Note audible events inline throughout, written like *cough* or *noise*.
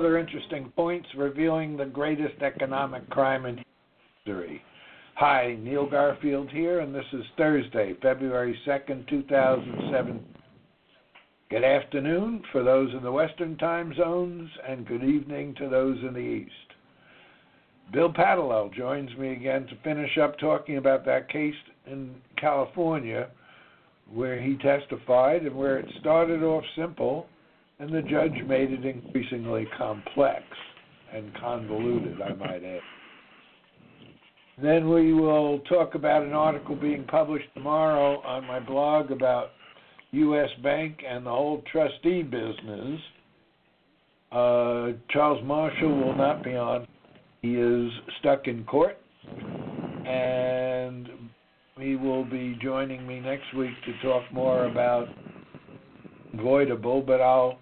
Other interesting points revealing the greatest economic crime in history. Hi, Neil Garfield here, and this is Thursday, February 2nd, 2007. Good afternoon for those in the Western time zones, and good evening to those in the East. Bill Paatalo joins me again to finish up talking about that case in California where he testified and where it started off simple and the judge made it increasingly complex and convoluted, I might add. Then we will talk about an article being published tomorrow on my blog about U.S. Bank and the whole trustee business. Uh, Charles Marshall will not be on. He is stuck in court, and he will be joining me next week to talk more about voidable, but I'll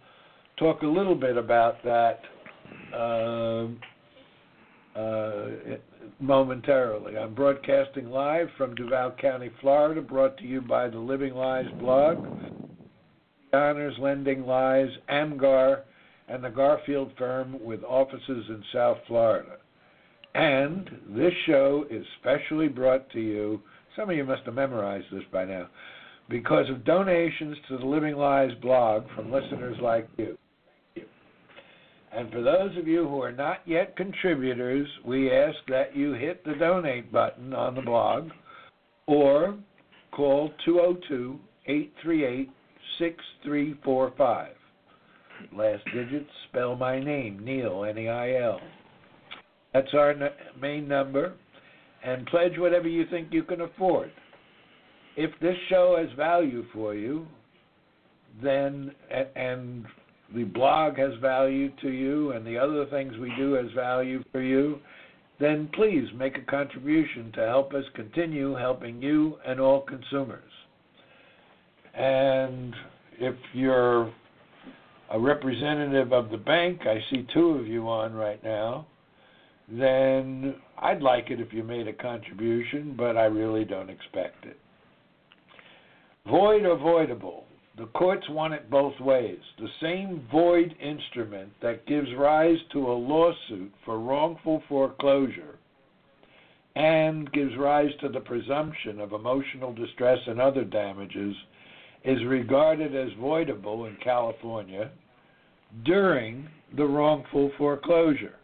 talk a little bit about that uh, uh, momentarily. I'm broadcasting live from Duval County, Florida, brought to you by the Living Lies blog, Honors Lending Lies, AMGAR, and the Garfield firm with offices in South Florida. And this show is specially brought to you, some of you must have memorized this by now, because of donations to the Living Lies blog from listeners like you. And for those of you who are not yet contributors, we ask that you hit the donate button on the blog or call 202 838 6345. Last digits spell my name, Neil, N E I L. That's our main number. And pledge whatever you think you can afford. If this show has value for you, then, and the blog has value to you and the other things we do has value for you, then please make a contribution to help us continue helping you and all consumers. And if you're a representative of the bank, I see two of you on right now, then I'd like it if you made a contribution, but I really don't expect it. Void or voidable? The courts want it both ways. The same void instrument that gives rise to a lawsuit for wrongful foreclosure and gives rise to the presumption of emotional distress and other damages is regarded as voidable in California during the wrongful foreclosure.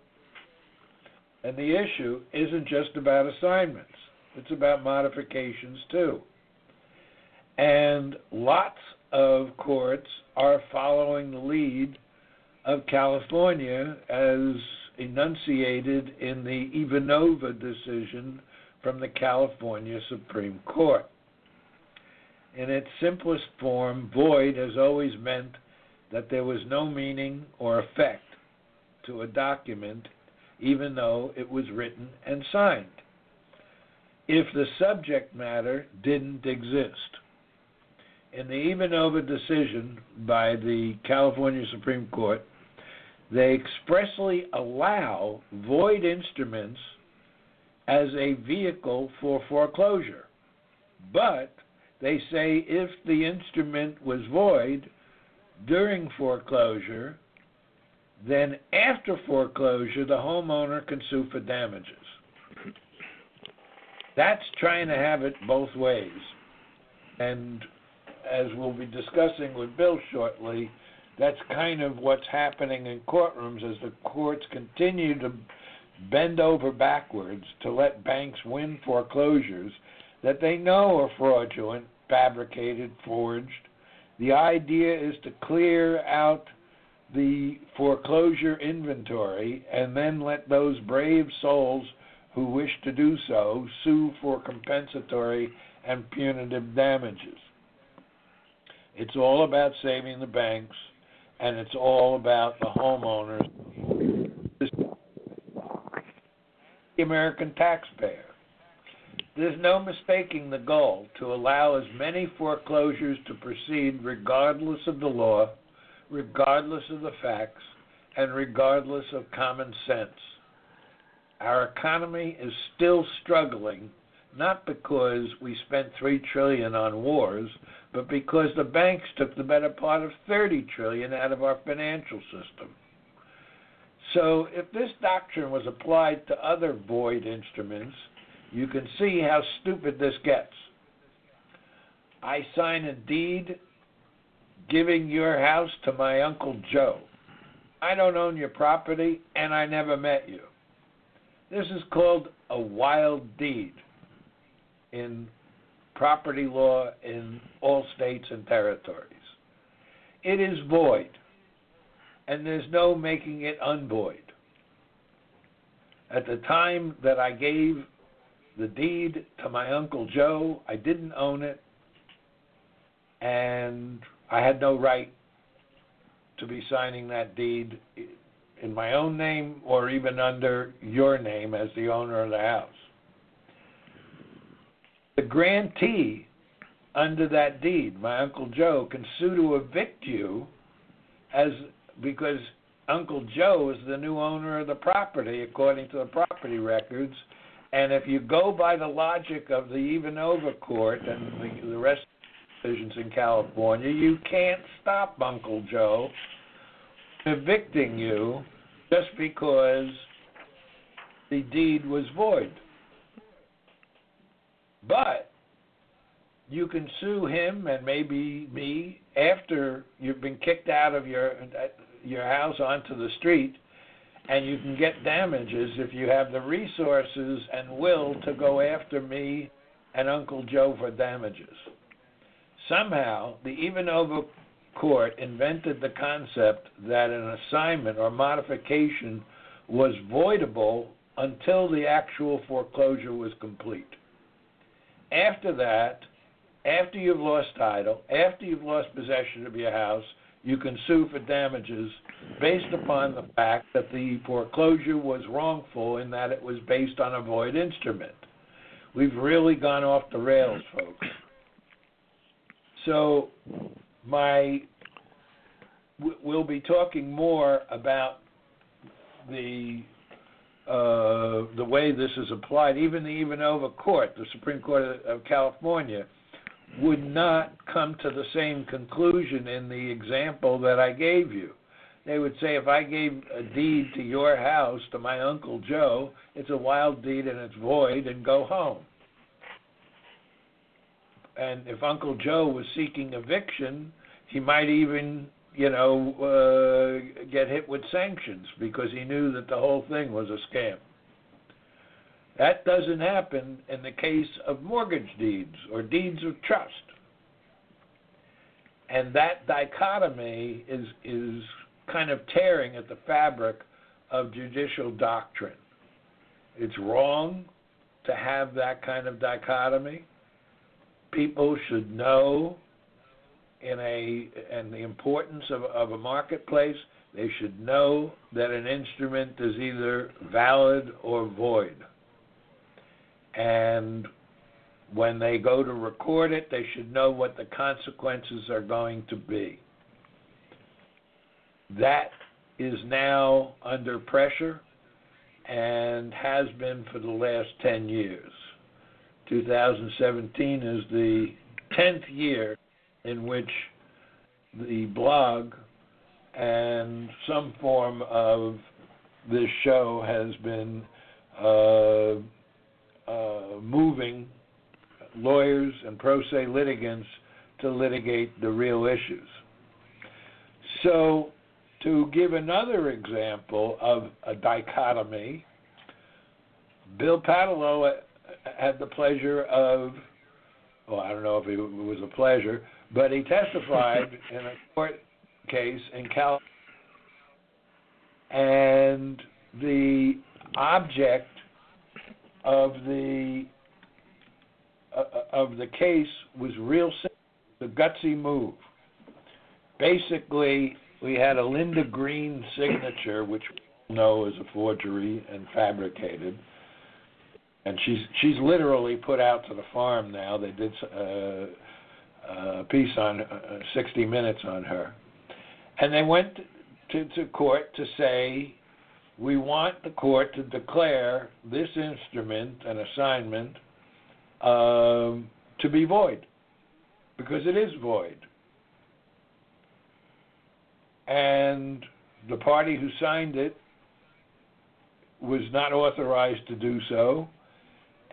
And the issue isn't just about assignments, it's about modifications too. And lots of courts are following the lead of California as enunciated in the Yvanova decision from the California Supreme Court. In its simplest form, void has always meant that there was no meaning or effect to a document, even though it was written and signed, if the subject matter didn't exist in the Yvanova decision by the California Supreme Court, they expressly allow void instruments as a vehicle for foreclosure. But they say if the instrument was void during foreclosure, then after foreclosure, the homeowner can sue for damages. That's trying to have it both ways. And as we'll be discussing with Bill shortly, That's kind of what's happening in courtrooms as the courts continue to bend over backwards to let banks win foreclosures that they know are fraudulent, fabricated, forged. The idea is to clear out the foreclosure inventory and then let those brave souls who wish to do so sue for compensatory and punitive damages. It's all about saving the banks and it's all about the homeowners, the American taxpayer. There's no mistaking the goal to allow as many foreclosures to proceed regardless of the law, regardless of the facts, and regardless of common sense. Our economy is still struggling not because we spent 3 trillion on wars, but because the banks took the better part of 30 trillion out of our financial system. So if this doctrine was applied to other void instruments, you can see how stupid this gets. I sign a deed giving your house to my Uncle Joe. I don't own your property and I never met you. This is called a wild deed in property law in all states and territories. It is void, and there's no making it unvoid. At the time that I gave the deed to my Uncle Joe, I didn't own it, and I had no right to be signing that deed in my own name or even under your name as the owner of the house the grantee under that deed, my Uncle Joe, can sue to evict you as because Uncle Joe is the new owner of the property according to the property records. And if you go by the logic of the Yvanova court and the, the rest of the decisions in California, you can't stop Uncle Joe evicting you just because the deed was void. But you can sue him and maybe me after you've been kicked out of your your house onto the street and you can get damages if you have the resources and will to go after me and Uncle Joe for damages. Somehow, the Yvanova court invented the concept that an assignment or modification was voidable until the actual foreclosure was complete. After that, after you've lost title, after you've lost possession of your house, you can sue for damages based upon the fact that the foreclosure was wrongful in that it was based on a void instrument. We've really gone off the rails, folks. So, my we'll be talking more about the uh, the way this is applied, even the Yvanova Court, the Supreme Court of California, would not come to the same conclusion in the example that I gave you. They would say if I gave a deed to your house to my Uncle Joe, it's a wild deed and it's void, and go home. And if Uncle Joe was seeking eviction, he might even you know, uh, get hit with sanctions because he knew that the whole thing was a scam. That doesn't happen in the case of mortgage deeds or deeds of trust. And that dichotomy is is kind of tearing at the fabric of judicial doctrine. It's wrong to have that kind of dichotomy. People should know in a and the importance of, of a marketplace, they should know that an instrument is either valid or void. And when they go to record it, they should know what the consequences are going to be. That is now under pressure and has been for the last 10 years. 2017 is the 10th year in which the blog and some form of this show has been uh, uh, moving lawyers and pro se litigants to litigate the real issues. So, to give another example of a dichotomy, Bill Paatalo had the pleasure of, well, I don't know if it was a pleasure, but he testified in a court case in Cal, and the object of the uh, of the case was real simple, the gutsy move. Basically, we had a Linda Green signature, which we know is a forgery and fabricated and she's she's literally put out to the farm now. They did uh, a piece on uh, 60 Minutes on her, and they went to, to court to say we want the court to declare this instrument an assignment um, to be void because it is void. And the party who signed it was not authorized to do so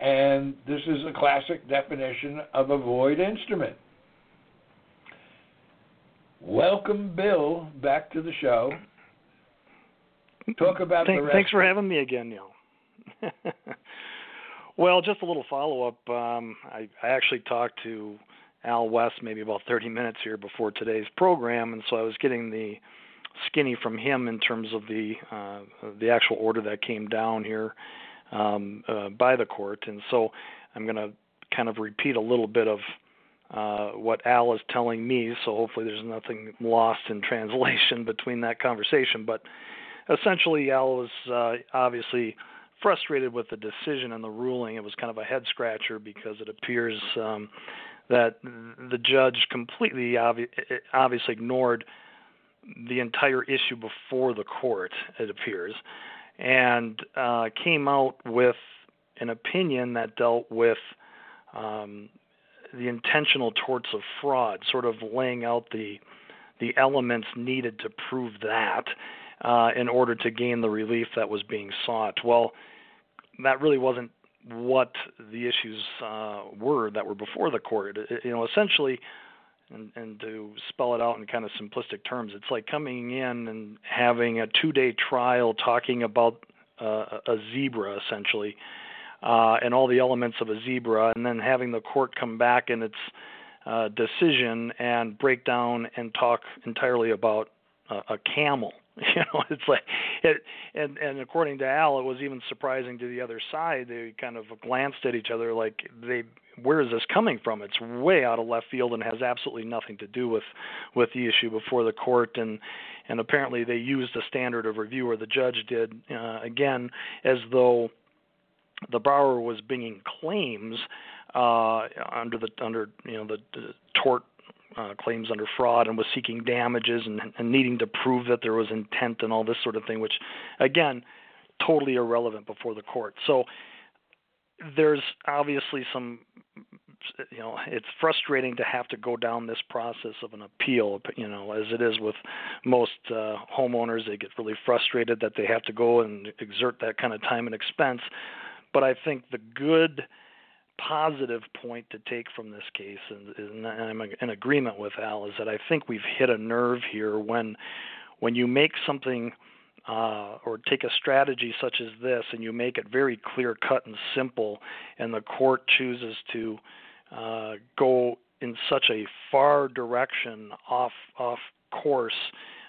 and this is a classic definition of a void instrument. Welcome, Bill, back to the show. Talk about the rest. Thanks for having me again, Neil. *laughs* well, just a little follow up. Um, I, I actually talked to Al West maybe about 30 minutes here before today's program, and so I was getting the skinny from him in terms of the uh, the actual order that came down here um, uh, by the court. And so I'm going to kind of repeat a little bit of uh, what Al is telling me. So hopefully there's nothing lost in *laughs* translation between that conversation. But essentially, Al was uh, obviously frustrated with the decision and the ruling. It was kind of a head scratcher because it appears um, that the judge completely obvi- obviously ignored the entire issue before the court. It appears, and uh, came out with an opinion that dealt with um, the intentional torts of fraud, sort of laying out the the elements needed to prove that uh, in order to gain the relief that was being sought. Well, that really wasn't what the issues uh, were that were before the court. It, you know, essentially, and, and to spell it out in kind of simplistic terms, it's like coming in and having a two-day trial talking about uh, a zebra essentially, uh, and all the elements of a zebra, and then having the court come back in its uh, decision and break down and talk entirely about uh, a camel. *laughs* You know, it's like it, and and according to Al, it was even surprising to the other side. They kind of glanced at each other like they where is this coming from? It's way out of left field and has absolutely nothing to do with with the issue before the court. And and apparently they used a standard of review, or the judge did uh, again, as though the borrower was bringing claims uh, under the under you know the, the tort uh, claims under fraud and was seeking damages and, and needing to prove that there was intent and all this sort of thing, which again totally irrelevant before the court. So there's obviously some you know it's frustrating to have to go down this process of an appeal you know as it is with most uh, homeowners they get really frustrated that they have to go and exert that kind of time and expense but i think the good positive point to take from this case and, and i'm in agreement with al is that i think we've hit a nerve here when when you make something uh, or take a strategy such as this and you make it very clear cut and simple, and the court chooses to uh, go in such a far direction off off course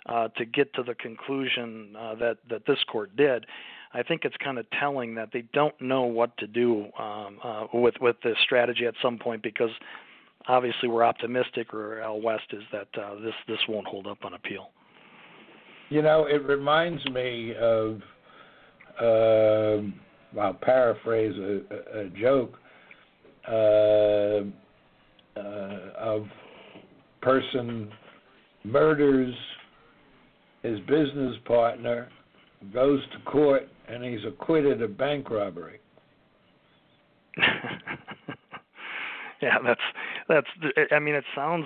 uh, to get to the conclusion uh, that that this court did. I think it's kind of telling that they don't know what to do um, uh, with with this strategy at some point because obviously we're optimistic, or Al West is that uh, this this won't hold up on appeal. You know, it reminds me of, uh, I'll paraphrase a, a joke, uh, uh, of person murders his business partner, goes to court, and he's acquitted of bank robbery. *laughs* yeah, that's that's. I mean, it sounds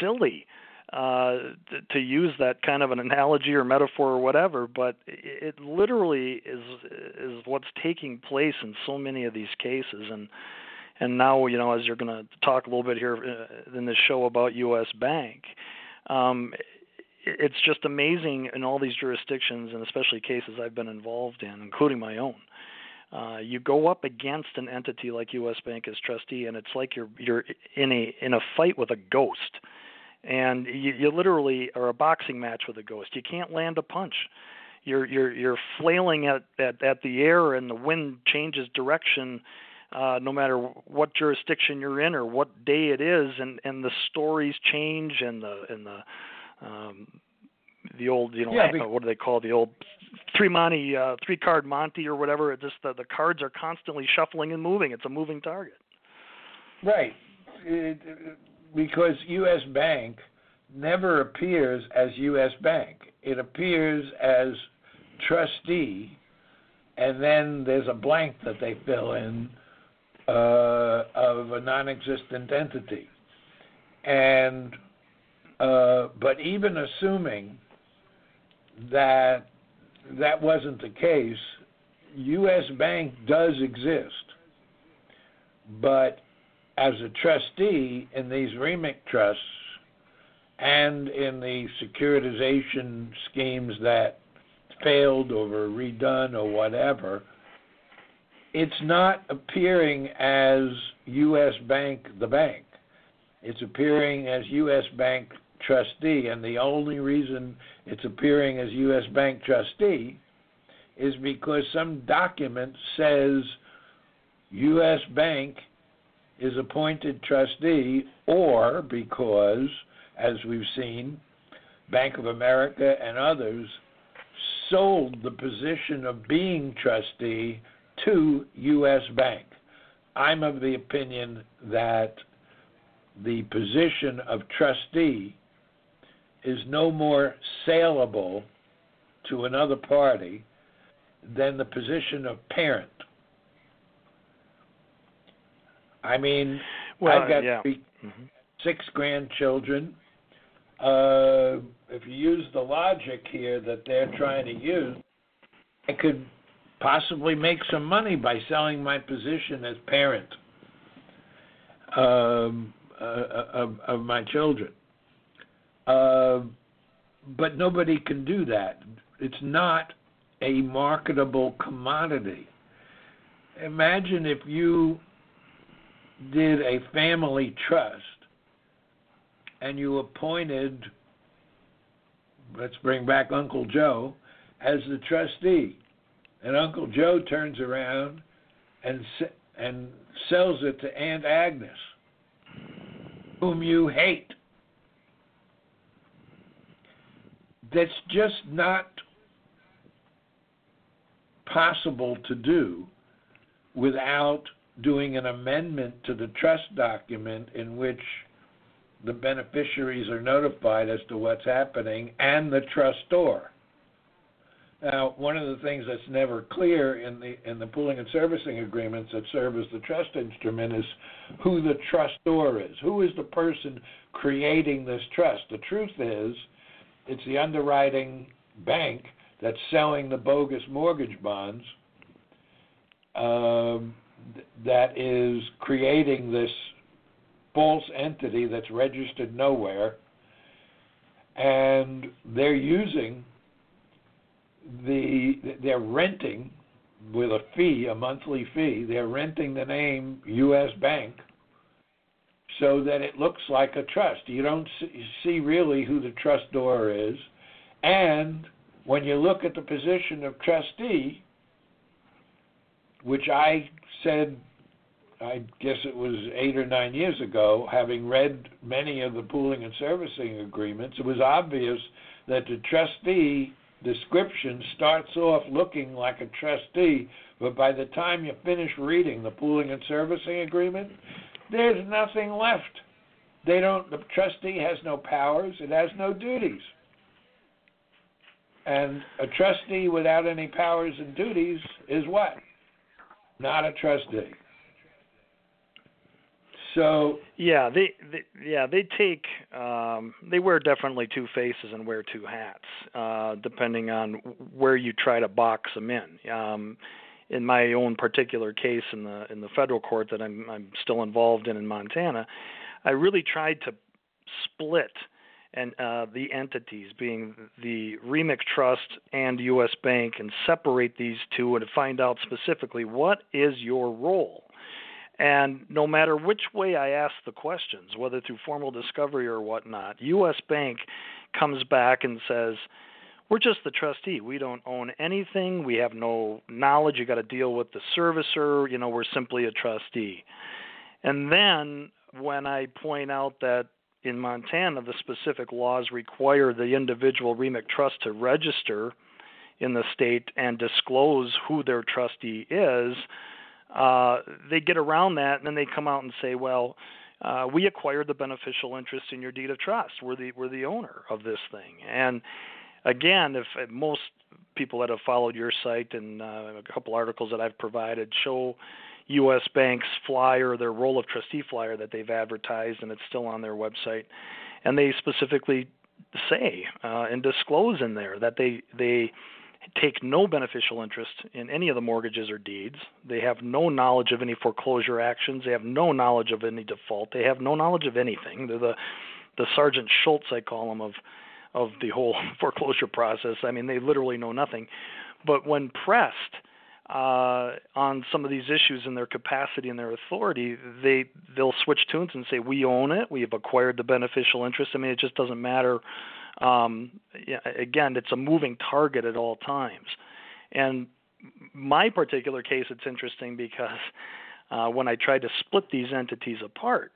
silly uh, to use that kind of an analogy or metaphor or whatever, but it literally is is what's taking place in so many of these cases. And and now you know, as you're going to talk a little bit here uh, in this show about U.S. Bank, um, it's just amazing in all these jurisdictions, and especially cases I've been involved in, including my own. Uh, you go up against an entity like U.S. Bank as trustee, and it's like you're you're in a in a fight with a ghost, and you, you literally are a boxing match with a ghost. You can't land a punch. You're you're you're flailing at at, at the air, and the wind changes direction uh, no matter what jurisdiction you're in or what day it is, and and the stories change and the and the um, the old you know yeah, uh, what do they call the old three monty uh, three card Monty or whatever. It just the, the cards are constantly shuffling and moving. It's a moving target. Right, it, because U.S. Bank never appears as U.S. Bank. It appears as trustee, and then there's a blank that they fill in uh, of a non-existent entity. And uh, but even assuming that that wasn't the case, U.S. Bank does exist, but as a trustee in these REMIC trusts and in the securitization schemes that failed or were redone or whatever, it's not appearing as U.S. Bank, the bank. It's appearing as U.S. Bank trustee, and the only reason it's appearing as U.S. Bank trustee is because some document says U.S. Bank is appointed trustee, or because, as we've seen, Bank of America and others sold the position of being trustee to U.S. Bank. I'm of the opinion that the position of trustee is no more saleable to another party than the position of parent. I mean, well, I've got yeah. 3 mm-hmm. six grandchildren. Uh, if you use the logic here that they're trying to use, I could possibly make some money by selling my position as parent um, uh, of, of my children. Uh, but nobody can do that. It's not a marketable commodity. Imagine if you did a family trust and you appointed, let's bring back Uncle Joe, as the trustee and Uncle Joe turns around and and sells it to Aunt Agnes, whom you hate. That's just not possible to do without doing an amendment to the trust document in which the beneficiaries are notified as to what's happening and the trustor. Now, one of the things that's never clear in the in the pooling and servicing agreements that serve as the trust instrument is who the trustor is. Who is the person creating this trust? The truth is, it's the underwriting bank that's selling the bogus mortgage bonds um, that is creating this false entity that's registered nowhere, and they're using the they're renting with a fee, a monthly fee. They're renting the name U.S. Bank so that it looks like a trust. You don't see really who the trustor is, and when you look at the position of trustee, which I said, I guess it was eight or nine years ago, having read many of the pooling and servicing agreements, it was obvious that the trustee description starts off looking like a trustee, but by the time you finish reading the pooling and servicing agreement, there's nothing left. They don't. The trustee has no powers. It has no duties. And a trustee without any powers and duties is what? Not a trustee. So yeah, they, they yeah they take um, they wear definitely two faces and wear two hats, uh, depending on where you try to box them in. Um, in my own particular case in the in the federal court that I'm I'm still involved in in Montana, I really tried to split and uh, the entities being the REMIC Trust and U.S. Bank and separate these two and find out specifically what is your role. And no matter which way I ask the questions, whether through formal discovery or whatnot, U.S. Bank comes back and says, we're just the trustee. We don't own anything. We have no knowledge. You got to deal with the servicer. You know, we're simply a trustee. And then when I point out that in Montana, the specific laws require the individual REMIC trust to register in the state and disclose who their trustee is. Uh, they get around that, and then they come out and say, "Well, uh, we acquired the beneficial interest in your deed of trust. We're the we're the owner of this thing." And again, if most people that have followed your site and uh, a couple articles that I've provided show U.S. Bank's flyer, their role of trustee flyer that they've advertised, and it's still on their website. And they specifically say uh, and disclose in there that they they take no beneficial interest in any of the mortgages or deeds. They have no knowledge of any foreclosure actions. They have no knowledge of any default. They have no knowledge of anything. They're the the Sergeant Schultz, I call them, of of the whole *laughs* foreclosure process. I mean, they literally know nothing. But when pressed uh, on some of these issues and their capacity and their authority, they they'll switch tunes and say we own it, we have acquired the beneficial interest. I mean, it just doesn't matter. Um, again, it's a moving target at all times. And my particular case, it's interesting because uh, when I tried to split these entities apart,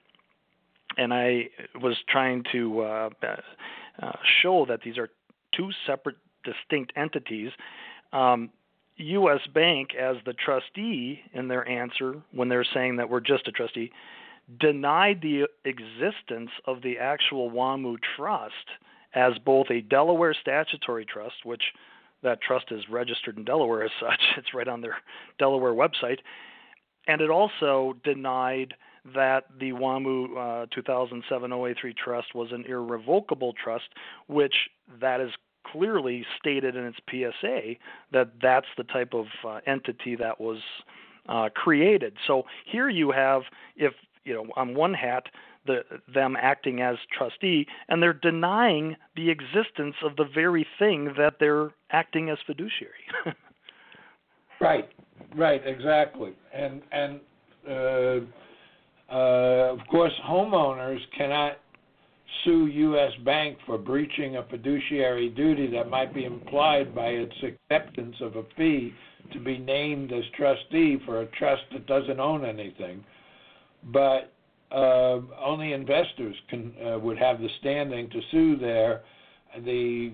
and I was trying to uh, uh, show that these are two separate, distinct entities. Um, U.S. Bank, as the trustee, in their answer when they're saying that we're just a trustee, denied the existence of the actual WAMU trust as both a Delaware statutory trust, which that trust is registered in Delaware as such, *laughs* it's right on their Delaware website, and it also denied that the WAMU uh, 2007 OA3 trust was an irrevocable trust, which that is clearly stated in its PSA that that's the type of uh, entity that was uh, created. So here you have, if you know, on one hat, the, them acting as trustee, and they're denying the existence of the very thing that they're acting as fiduciary. *laughs* right, right, exactly, and and uh, uh, of course, homeowners cannot sue U.S. Bank for breaching a fiduciary duty that might be implied by its acceptance of a fee to be named as trustee for a trust that doesn't own anything. But uh, only investors can uh, would have the standing to sue there. The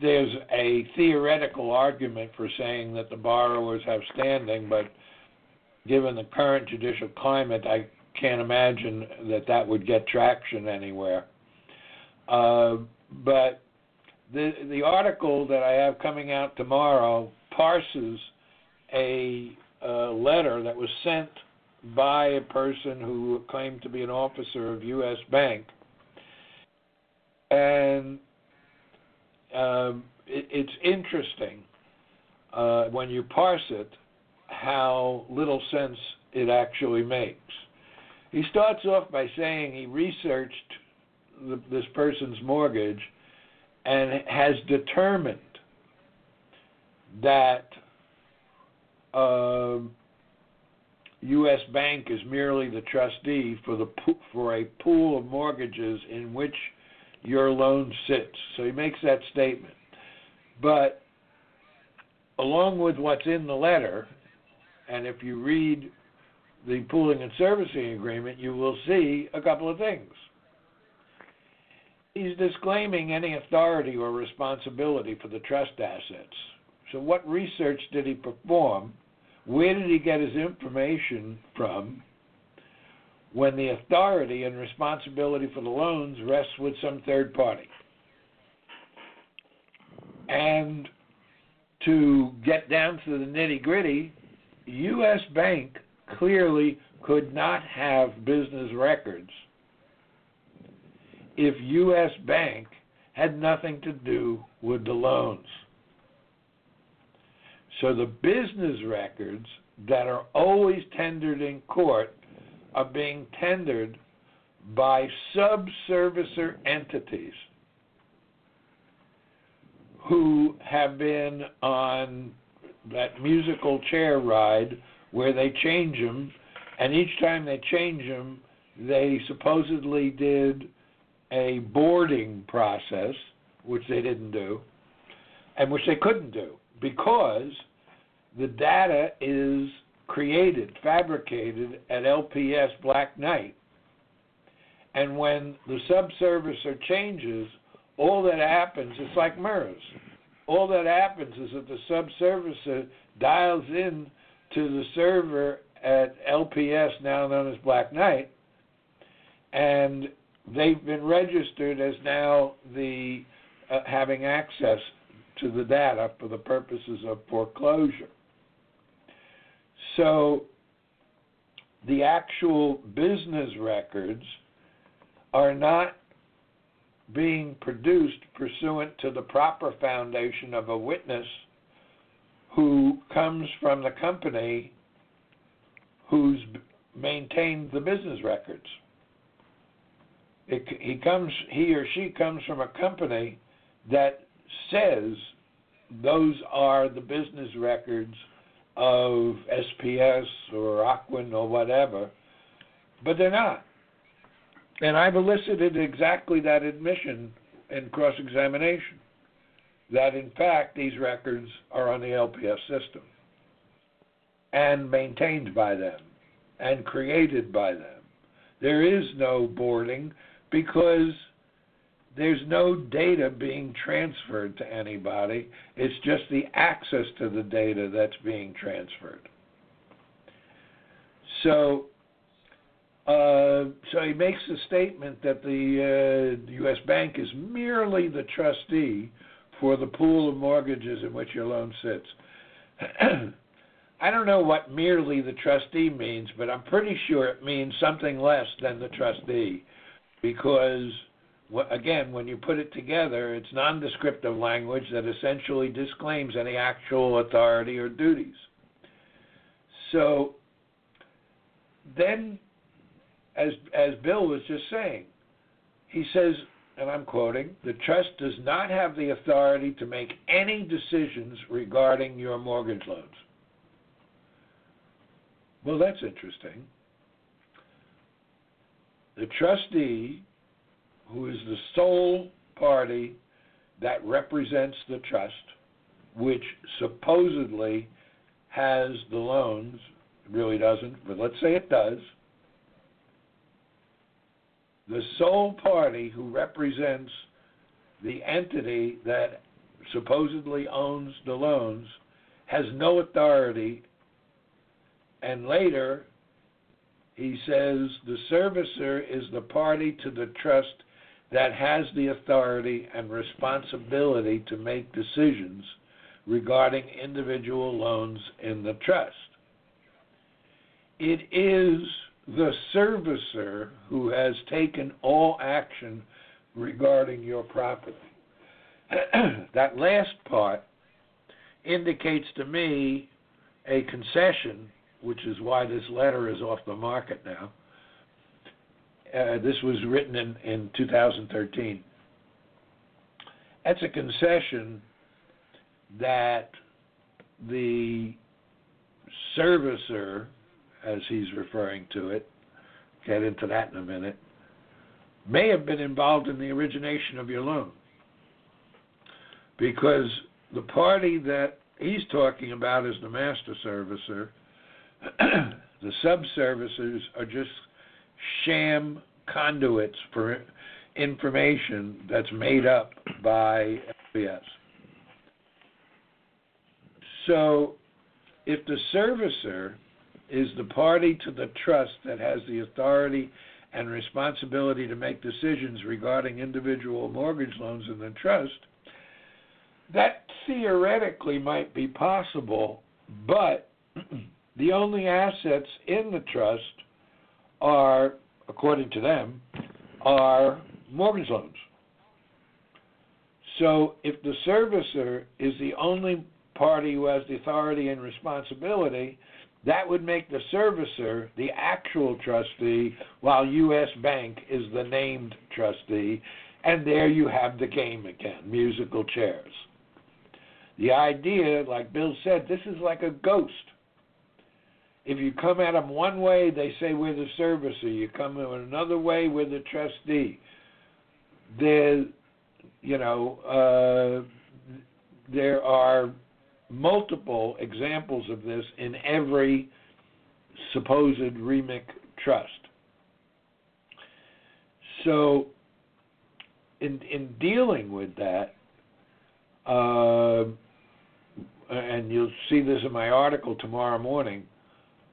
there's a theoretical argument for saying that the borrowers have standing, but given the current judicial climate, I can't imagine that that would get traction anywhere. Uh, but the the article that I have coming out tomorrow parses a, letter that was sent by a person who claimed to be an officer of U.S. Bank, and um, it, it's interesting uh, when you parse it how little sense it actually makes. He starts off by saying he researched the, this person's mortgage and has determined that um, U.S. Bank is merely the trustee for the for a pool of mortgages in which your loan sits. So he makes that statement, but along with what's in the letter, and if you read the pooling and servicing agreement, you will see a couple of things. He's disclaiming any authority or responsibility for the trust assets. So, what research did he perform? Where did he get his information from? When the authority and responsibility for the loans rests with some third party. And to get down to the nitty gritty, U.S. Bank clearly could not have business records if U.S. Bank had nothing to do with the loans. So the business records that are always tendered in court are being tendered by sub-servicer entities who have been on that musical chair ride where they change them, and each time they change them, they supposedly did a boarding process, which they didn't do, and which they couldn't do because the data is created, fabricated at LPS Black Knight. And when the subservicer changes, all that happens, it's like MERS. All that happens is that the subservicer dials in to the server at LPS, now known as Black Knight, and they've been registered as now the uh, having access to the data for the purposes of foreclosure. So the actual business records are not being produced pursuant to the proper foundation of a witness who comes from the company who's maintained the business records. It, he comes, he or she comes from a company that says those are the business records of SPS or Ocwen or whatever, but they're not. And I've elicited exactly that admission in cross examination that in fact these records are on the LPS system and maintained by them and created by them. There is no boarding because there's no data being transferred to anybody. It's just the access to the data that's being transferred. So, uh, so he makes the statement that the uh, U.S. Bank is merely the trustee for the pool of mortgages in which your loan sits. *clears throat* I don't know what merely the trustee means, but I'm pretty sure it means something less than the trustee because again, when you put it together, it's non-descriptive language that essentially disclaims any actual authority or duties. So then, as as Bill was just saying, he says, and I'm quoting, the trust does not have the authority to make any decisions regarding your mortgage loans. Well, that's interesting. The trustee who is the sole party that represents the trust, which supposedly has the loans, really doesn't, but let's say it does. The sole party who represents the entity that supposedly owns the loans has no authority, and later he says the servicer is the party to the trust that has the authority and responsibility to make decisions regarding individual loans in the trust. It is the servicer who has taken all action regarding your property. *clears throat* that last part indicates to me a concession, which is why this letter is off the market now, uh, this was written in, in 2013. That's a concession that the servicer, as he's referring to it, get into that in a minute, may have been involved in the origination of your loan. Because the party that he's talking about is the master servicer. *clears throat* the sub servicers are just sham conduits for information that's made up by FBS. So, if the servicer is the party to the trust that has the authority and responsibility to make decisions regarding individual mortgage loans in the trust, that theoretically might be possible, but *clears throat* the only assets in the trust are, according to them, are mortgage loans. So if the servicer is the only party who has the authority and responsibility, That would make the servicer the actual trustee, while U.S. Bank is the named trustee, and there you have the game again musical chairs. The idea, like Bill said, this is like a ghost. If you come at them one way, they say we're the servicer. You come in another way, we're the trustee. There, you know, uh, there are multiple examples of this in every supposed REMIC trust. So, in in dealing with that, uh, and you'll see this in my article tomorrow morning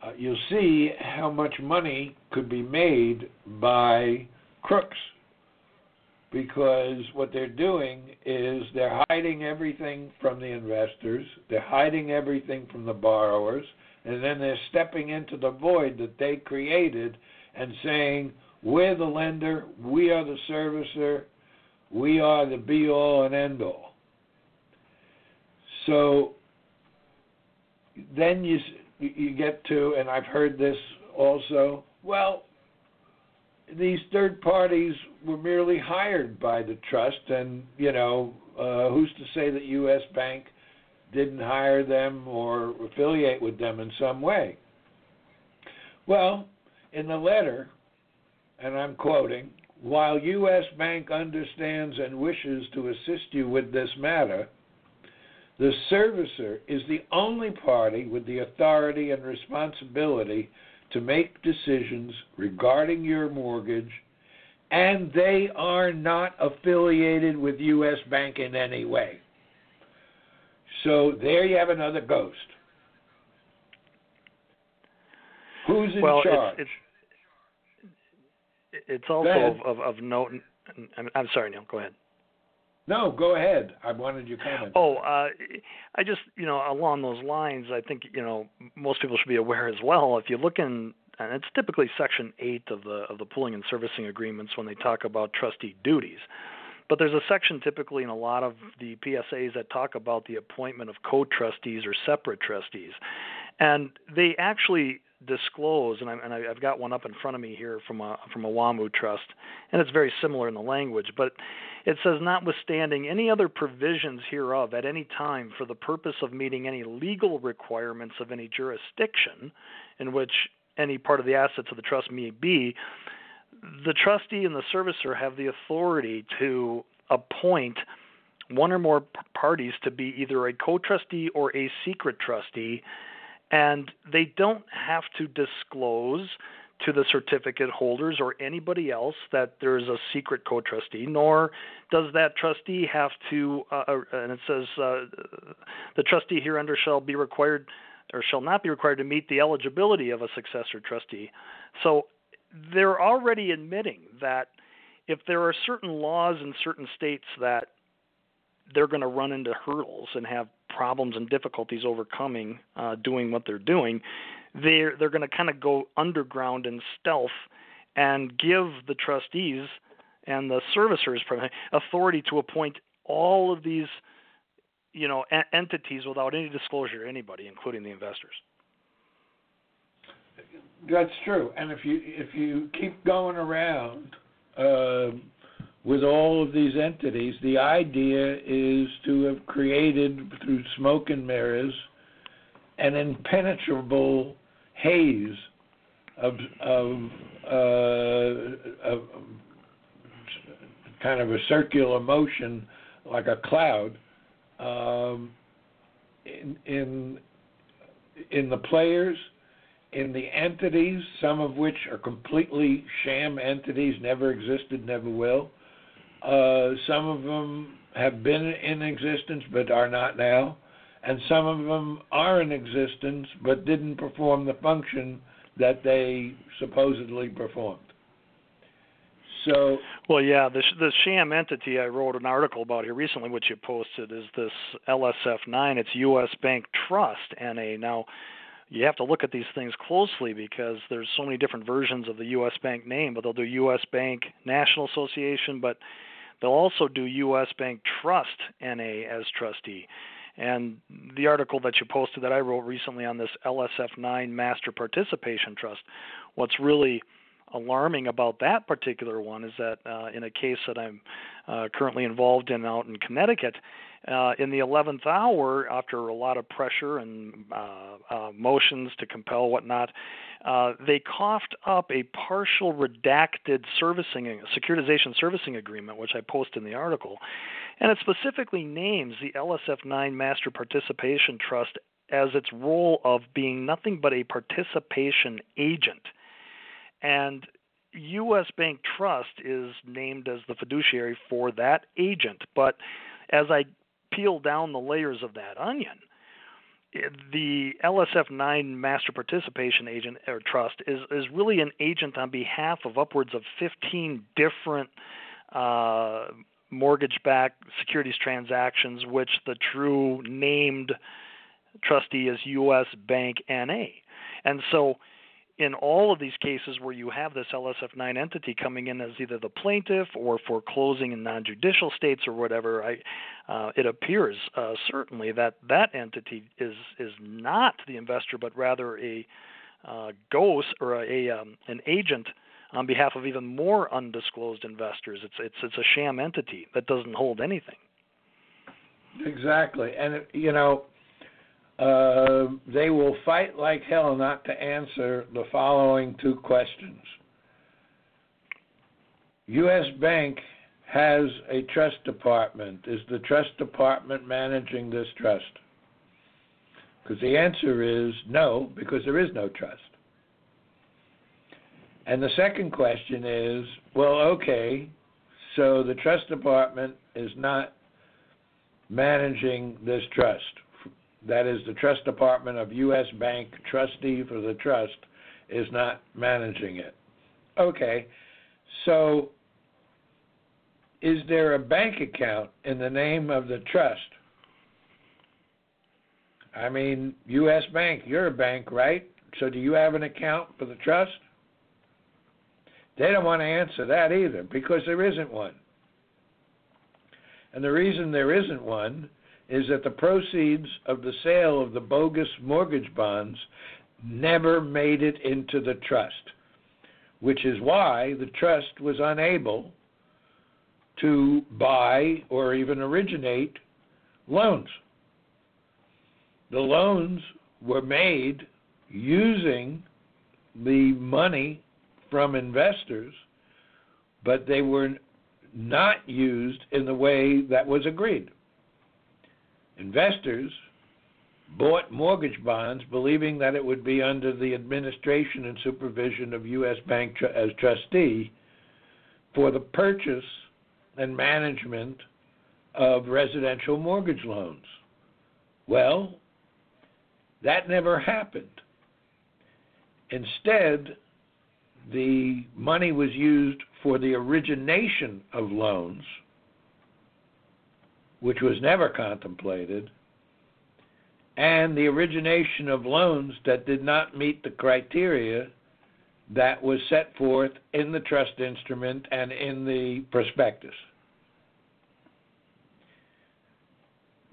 uh, you'll see how much money could be made by crooks because what they're doing is they're hiding everything from the investors, they're hiding everything from the borrowers, and then they're stepping into the void that they created and saying, We're the lender, we are the servicer, we are the be all and end all. So then you you get to, and I've heard this also. Well, these third parties were merely hired by the trust, and you know, uh, who's to say that U.S. Bank didn't hire them or affiliate with them in some way? Well, in the letter, and I'm quoting, while U.S. Bank understands and wishes to assist you with this matter, the servicer is the only party with the authority and responsibility to make decisions regarding your mortgage, and they are not affiliated with U.S. Bank in any way. So there you have another ghost. Who's in well, charge? It's, it's, it's also of, of, of note. I'm sorry, Neil. Go ahead. No, go ahead. I wanted your comment. Oh, uh, I just, you know, along those lines, I think, you know, most people should be aware as well. If you look in, and it's typically Section 8 of the of the pooling and servicing agreements when they talk about trustee duties. But there's a section typically in a lot of the PSAs that talk about the appointment of co-trustees or separate trustees, and they actually disclose, and, I, and I've got one up in front of me here from a from a WAMU trust, and it's very similar in the language, but it says, notwithstanding any other provisions hereof at any time for the purpose of meeting any legal requirements of any jurisdiction in which any part of the assets of the trust may be, the trustee and the servicer have the authority to appoint one or more parties to be either a co trustee or a secret trustee, and they don't have to disclose to the certificate holders or anybody else that there is a secret co-trustee, nor does that trustee have to, uh, uh, and it says uh, the trustee hereunder shall be required or shall not be required to meet the eligibility of a successor trustee. So they're already admitting that if there are certain laws in certain states that they're going to run into hurdles and have problems and difficulties overcoming uh, doing what they're doing, they're they're going to kind of go underground in stealth and give the trustees and the servicers authority to appoint all of these you know entities without any disclosure to anybody including the investors. That's true. And if you if you keep going around uh, with all of these entities the idea is to have created through smoke and mirrors an impenetrable haze of, of, uh, of kind of a circular motion like a cloud um, in, in in the players, in the entities, some of which are completely sham entities, never existed, never will. Uh, some of them have been in existence but are not now and some of them are in existence but didn't perform the function that they supposedly performed. So, well, yeah, the the sham entity I wrote an article about here recently, which you posted, is this LSF9. It's U.S. Bank Trust NA. Now, you have to look at these things closely because there's so many different versions of the U.S. Bank name. But they'll do U.S. Bank National Association, but they'll also do U.S. Bank Trust NA as trustee And the article that you posted that I wrote recently on this LSF9 Master Participation Trust, what's really alarming about that particular one is that uh, in a case that I'm uh, currently involved in out in Connecticut, uh, in the 11th hour, after a lot of pressure and uh, uh, motions to compel whatnot, uh, they coughed up a partial redacted servicing securitization servicing agreement, which I post in the article, and it specifically names the LSF9 Master Participation Trust as its role of being nothing but a participation agent. And U.S. Bank Trust is named as the fiduciary for that agent. But as I peel down the layers of that onion, the LSF9 Master Participation Agent or Trust is is really an agent on behalf of upwards of 15 different uh, mortgage-backed securities transactions, which the true named trustee is U.S. Bank NA, and so in all of these cases where you have this LSF9 entity coming in as either the plaintiff or foreclosing in non-judicial states or whatever, I, uh, it appears uh, certainly that that entity is is not the investor, but rather a uh, ghost or a, a um, an agent on behalf of even more undisclosed investors. It's it's it's a sham entity that doesn't hold anything. Exactly, and you know uh, they will fight like hell not to answer the following two questions. U.S. Bank has a trust department. Is the trust department managing this trust? Because the answer is no, because there is no trust. And the second question is well, okay, so the trust department is not managing this trust that is the trust department of U.S. Bank, trustee for the trust, is not managing it. Okay, so is there a bank account in the name of the trust? I mean, U.S. Bank, you're a bank, right? So do you have an account for the trust? They don't want to answer that either because there isn't one. And the reason there isn't one is that the proceeds of the sale of the bogus mortgage bonds never made it into the trust, which is why the trust was unable to buy or even originate loans. The loans were made using the money from investors, but they were not used in the way that was agreed. Investors bought mortgage bonds believing that it would be under the administration and supervision of U.S. Bank tr- as trustee for the purchase and management of residential mortgage loans. Well, that never happened. Instead, the money was used for the origination of loans which was never contemplated, and the origination of loans that did not meet the criteria that was set forth in the trust instrument and in the prospectus.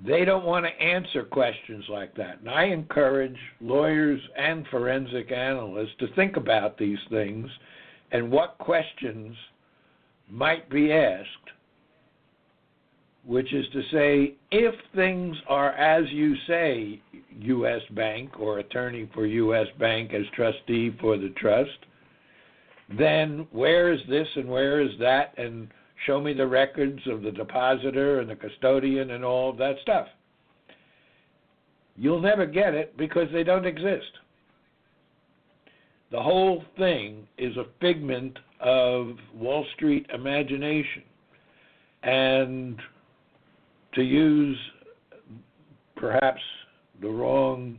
They don't want to answer questions like that. And I encourage lawyers and forensic analysts to think about these things and what questions might be asked which is to say, if things are as you say, U.S. Bank or attorney for U.S. Bank as trustee for the trust, then where is this and where is that? And show me the records of the depositor and the custodian and all of that stuff. You'll never get it because they don't exist. The whole thing is a figment of Wall Street imagination. And to use perhaps the wrong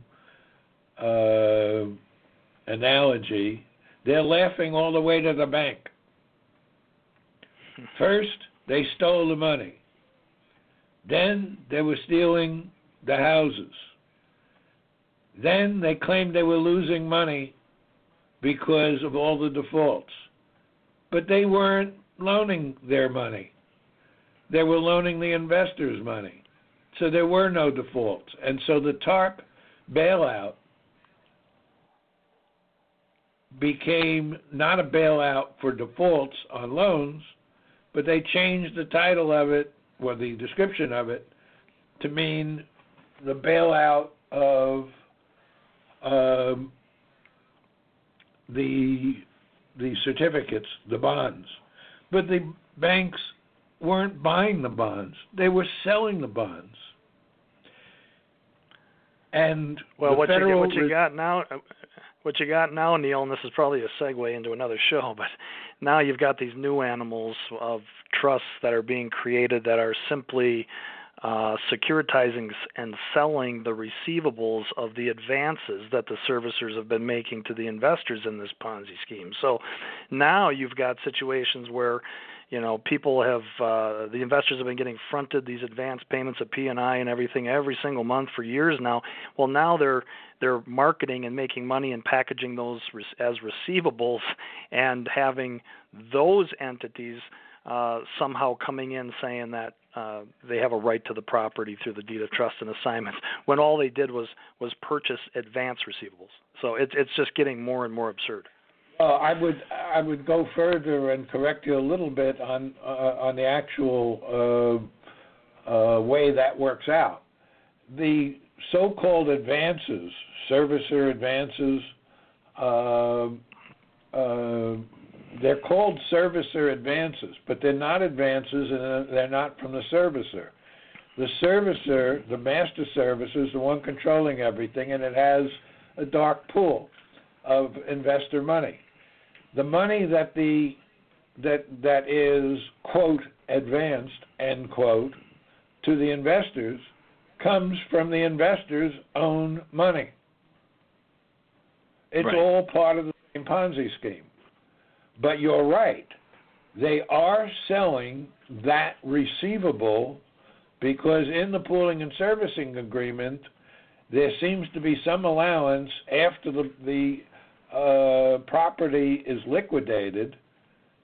uh, analogy, they're laughing all the way to the bank. *laughs* First, they stole the money. Then they were stealing the houses. Then they claimed they were losing money because of all the defaults. But they weren't loaning their money. They were loaning the investors money. So there were no defaults. And so the TARP bailout became not a bailout for defaults on loans, but they changed the title of it or the description of it to mean the bailout of um, the the certificates, the bonds. But the banks weren't buying the bonds; they were selling the bonds. And well, what you, what you got now, uh, what you got now, Neil, and this is probably a segue into another *laughs* show, but now you've got these new animals of trusts that are being created that are simply uh, securitizing and selling the receivables of the advances that the servicers have been making to the investors in this Ponzi scheme. So now you've got situations where you know people have uh, the investors have been getting fronted these advance payments of P&I and everything every single month for years now. Well, now they're they're marketing and making money and packaging those as receivables and having those entities uh, somehow coming in saying that uh, they have a right to the property through the deed of trust and assignments when all they did was was purchase advance receivables. So it's it's just getting more and more absurd. Uh, I would I would go further and correct you a little bit on uh, on the actual uh, uh, way that works out. The so-called advances, servicer advances, they're called servicer advances, but they're not advances and uh, they're not from the servicer. The servicer, the master servicer, is the one controlling everything, and it has a dark pool of investor money. The money that the that that is quote advanced end quote to the investors comes from the investors' own money. It's right. all part of the same Ponzi scheme. But you're right. They are selling that receivable because in the pooling and servicing agreement, there seems to be some allowance after the, the uh, property is liquidated.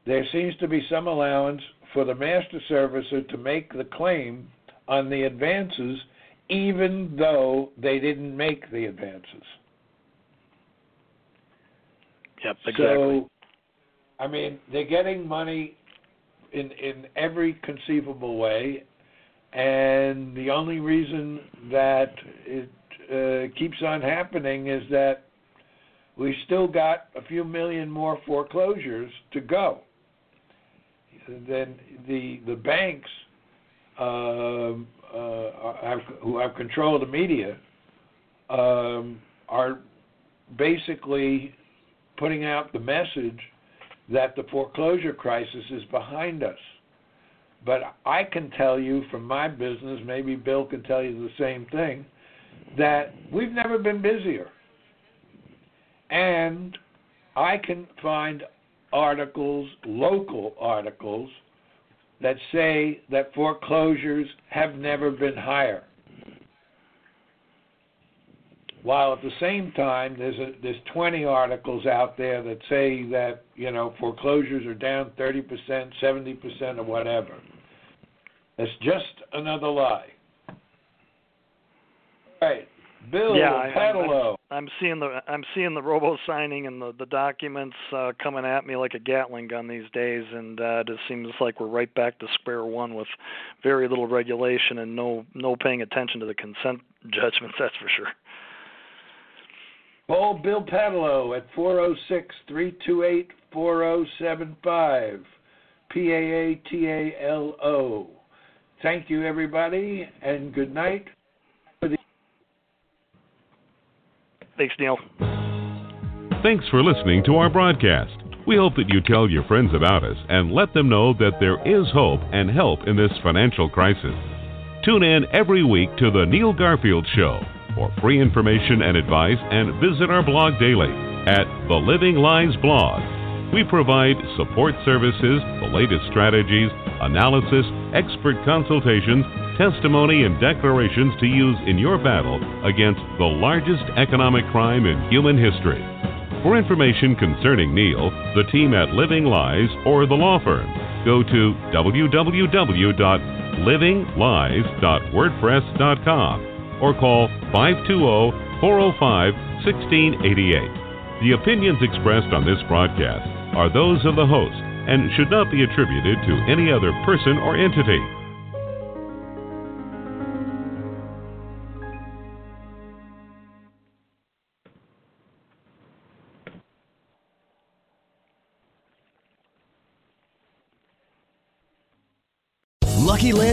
There seems to be some allowance for the master servicer to make the claim on the advances, even though they didn't make the advances. Yep, exactly. So I mean, they're getting money in in every conceivable way, and the only reason that it uh, keeps on happening is that we still got a few million more foreclosures to go. Then the the banks um, uh, have, who have control of the media um, are basically putting out the message that the foreclosure crisis is behind us. But I can tell you from my business, maybe Bill can tell you the same thing, that we've never been busier. And I can find articles, local articles, that say that foreclosures have never been higher while at the same time there's a, there's 20 articles out there that say that you know foreclosures are down 30 percent, 70 percent, or whatever. It's just another lie. All right, Bill yeah, Paatalo. I, am seeing the I'm seeing the robo signing and the the documents uh, coming at me like a Gatling gun these days, and uh, it seems like we're right back to square one with very little regulation and no no paying attention to the consent *laughs* judgments. That's for sure. Call Bill Paatalo at 406 328 4075. P A A T A L O. Thank you, everybody, and good night. Thanks, Neil. Thanks for listening to our broadcast. We hope that you tell your friends about us and let them know that there is hope and help in this financial crisis. Tune in every week to The Neil Garfield Show for free information and advice, and visit our blog daily at The Living Lies blog. We provide support services, the latest strategies, analysis, expert consultations, testimony, and declarations to use in your battle against the largest economic crime in human history. For information concerning Neil, the team at Living Lies, or the law firm, go to www livinglies.wordpress.com or call 520-405-1688. The opinions expressed on this broadcast are those of the host and should not be attributed to any other person or entity.